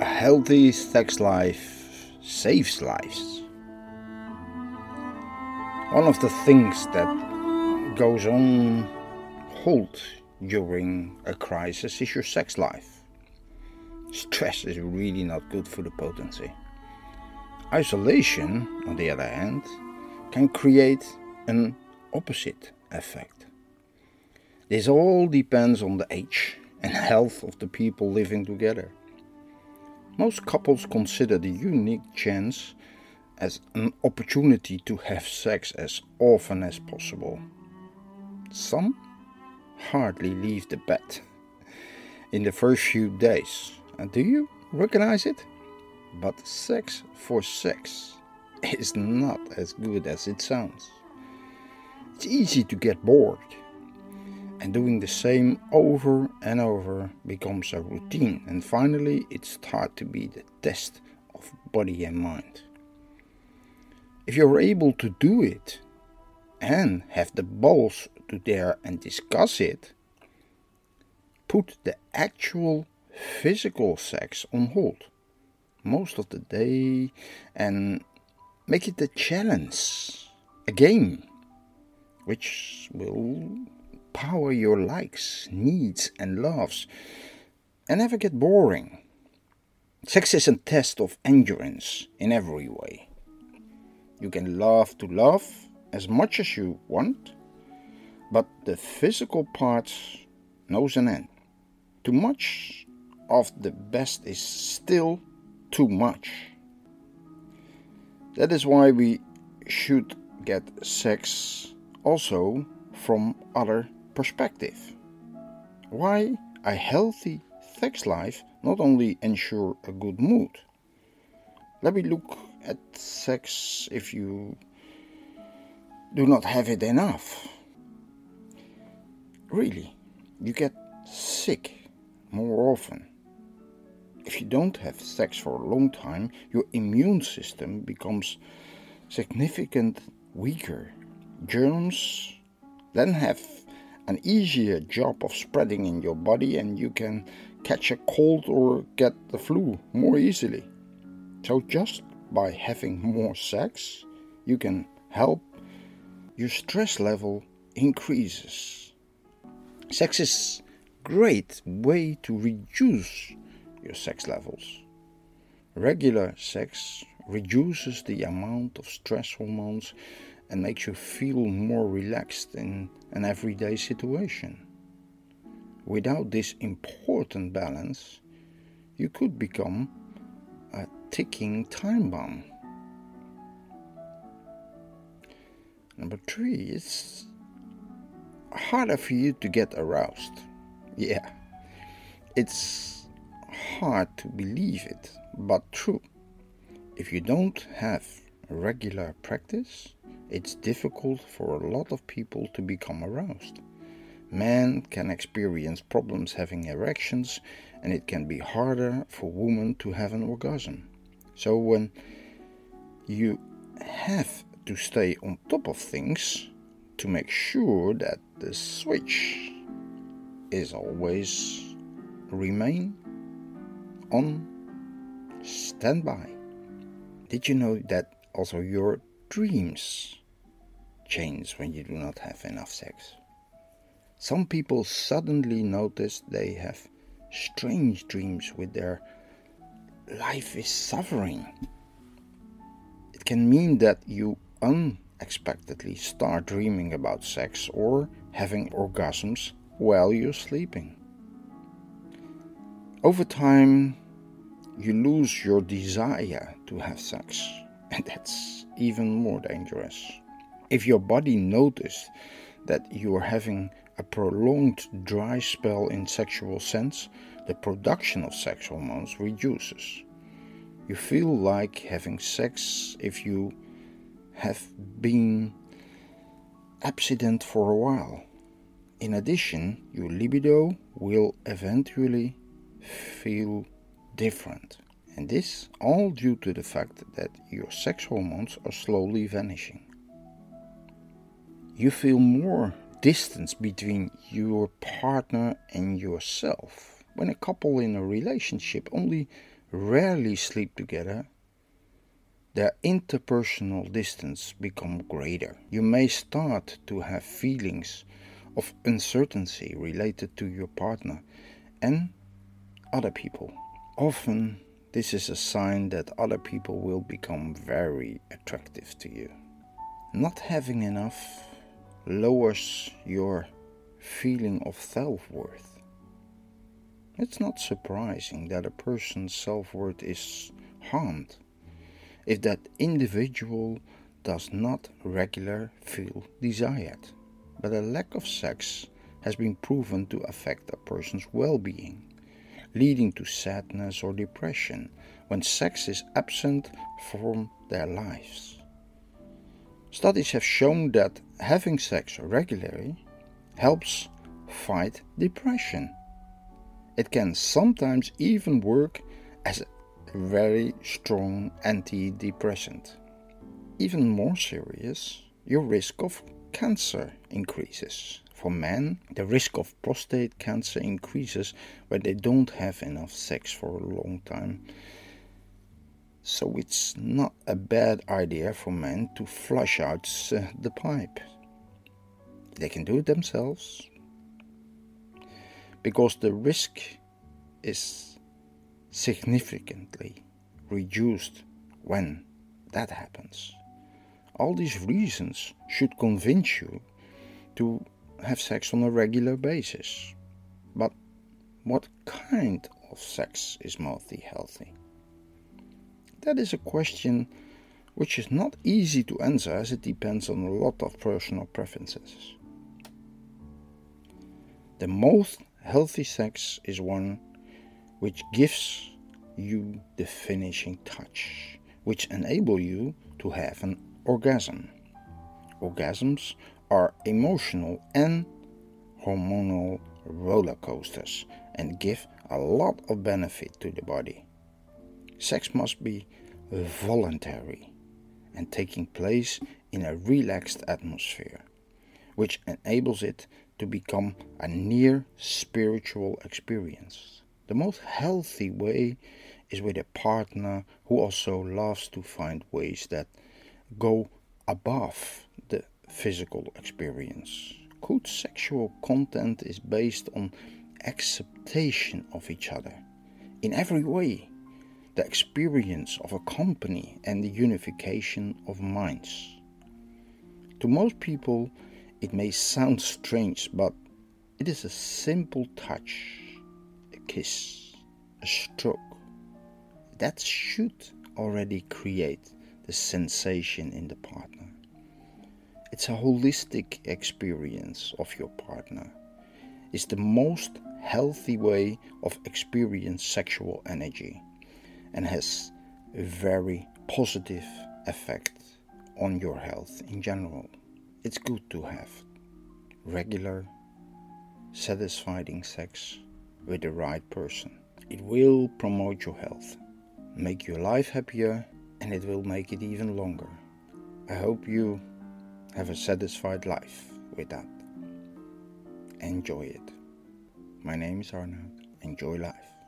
A healthy sex life saves lives. One of the things that goes on hold during a crisis is your sex life. Stress is really not good for the potency. Isolation, on the other hand, can create an opposite effect. This all depends on the age and health of the people living together. Most couples consider the unique chance as an opportunity to have sex as often as possible. Some hardly leave the bed in the first few days. And do you recognize it? But sex for sex is not as good as it sounds. It's easy to get bored, and doing the same over and over becomes a routine, and finally, it starts to be the test of body and mind. If you're able to do it and have the balls to dare and discuss it, put the actual physical sex on hold most of the day and make it a challenge, a game, which will power your likes, needs, and loves and never get boring. Sex is a test of endurance in every way. You can love to love as much as you want, but the physical part knows an end. Too much of the best is still too much. That is why we should get sex also from other perspective. Why a healthy sex life not only ensure a good mood. Let me look at sex if you do not have it enough. Really, you get sick more often. If you don't have sex for a long time, your immune system becomes significantly weaker. Germs then have an easier job of spreading in your body, and you can catch a cold or get the flu more easily. So, just by having more sex, you can help your stress level increases. Sex is a great way to reduce your sex levels. Regular sex reduces the amount of stress hormones and makes you feel more relaxed in an everyday situation. Without this important balance, you could become a ticking time bomb. Number three, it's harder for you to get aroused. Yeah, it's hard to believe it, but true. If you don't have regular practice, it's difficult for a lot of people to become aroused. Men can experience problems having erections, and it can be harder for women to have an orgasm. So, when you have to stay on top of things to make sure that the switch is always remain on standby. Did you know that also your dreams change when you do not have enough sex? Some people suddenly notice they have strange dreams with their life is suffering. It can mean that you unexpectedly start dreaming about sex or having orgasms while you're sleeping. Over time, you lose your desire to have sex, and that's even more dangerous. If your body notices that you are having a prolonged dry spell in sexual sense, the production of sex hormones reduces. You feel like having sex if you have been absent for a while. In addition, your libido will eventually feel different. And this all due to the fact that your sex hormones are slowly vanishing. You feel more distance between your partner and yourself. When a couple in a relationship only rarely sleep together, their interpersonal distance become greater. You may start to have feelings of uncertainty related to your partner and other people. Often this is a sign that other people will become very attractive to you. Not having enough lowers your feeling of self worth. It's not surprising that a person's self worth is harmed if that individual does not regularly feel desired. But a lack of sex has been proven to affect a person's well being, leading to sadness or depression when sex is absent from their lives. Studies have shown that having sex regularly helps fight depression. It can sometimes even work as a very strong antidepressant. Even more serious, your risk of cancer increases. For men, the risk of prostate cancer increases when they don't have enough sex for a long time. So it's not a bad idea for men to flush out uh, the pipe. They can do it themselves because the risk is significantly reduced when that happens. All these reasons should convince you to have sex on a regular basis. But what kind of sex is mostly healthy? That is a question which is not easy to answer as it depends on a lot of personal preferences. The most healthy sex is one which gives you the finishing touch, which enable you to have an orgasm. Orgasms are emotional and hormonal roller coasters and give a lot of benefit to the body. Sex must be voluntary and taking place in a relaxed atmosphere, which enables it to become a near spiritual experience. The most healthy way is with a partner who also loves to find ways that go above the physical experience. Good sexual content is based on acceptation of each other in every way, the experience of a company and the unification of minds. To most people, it may sound strange, but it is a simple touch, a kiss, a stroke that should already create the sensation in the partner. It's a holistic experience of your partner. It's the most healthy way of experience sexual energy and has a very positive effect on your health in general. It's good to have regular, satisfying sex with the right person. It will promote your health, make your life happier, and it will make it even longer. I hope you have a satisfied life with that. Enjoy it. My name is Arnoud. Enjoy life.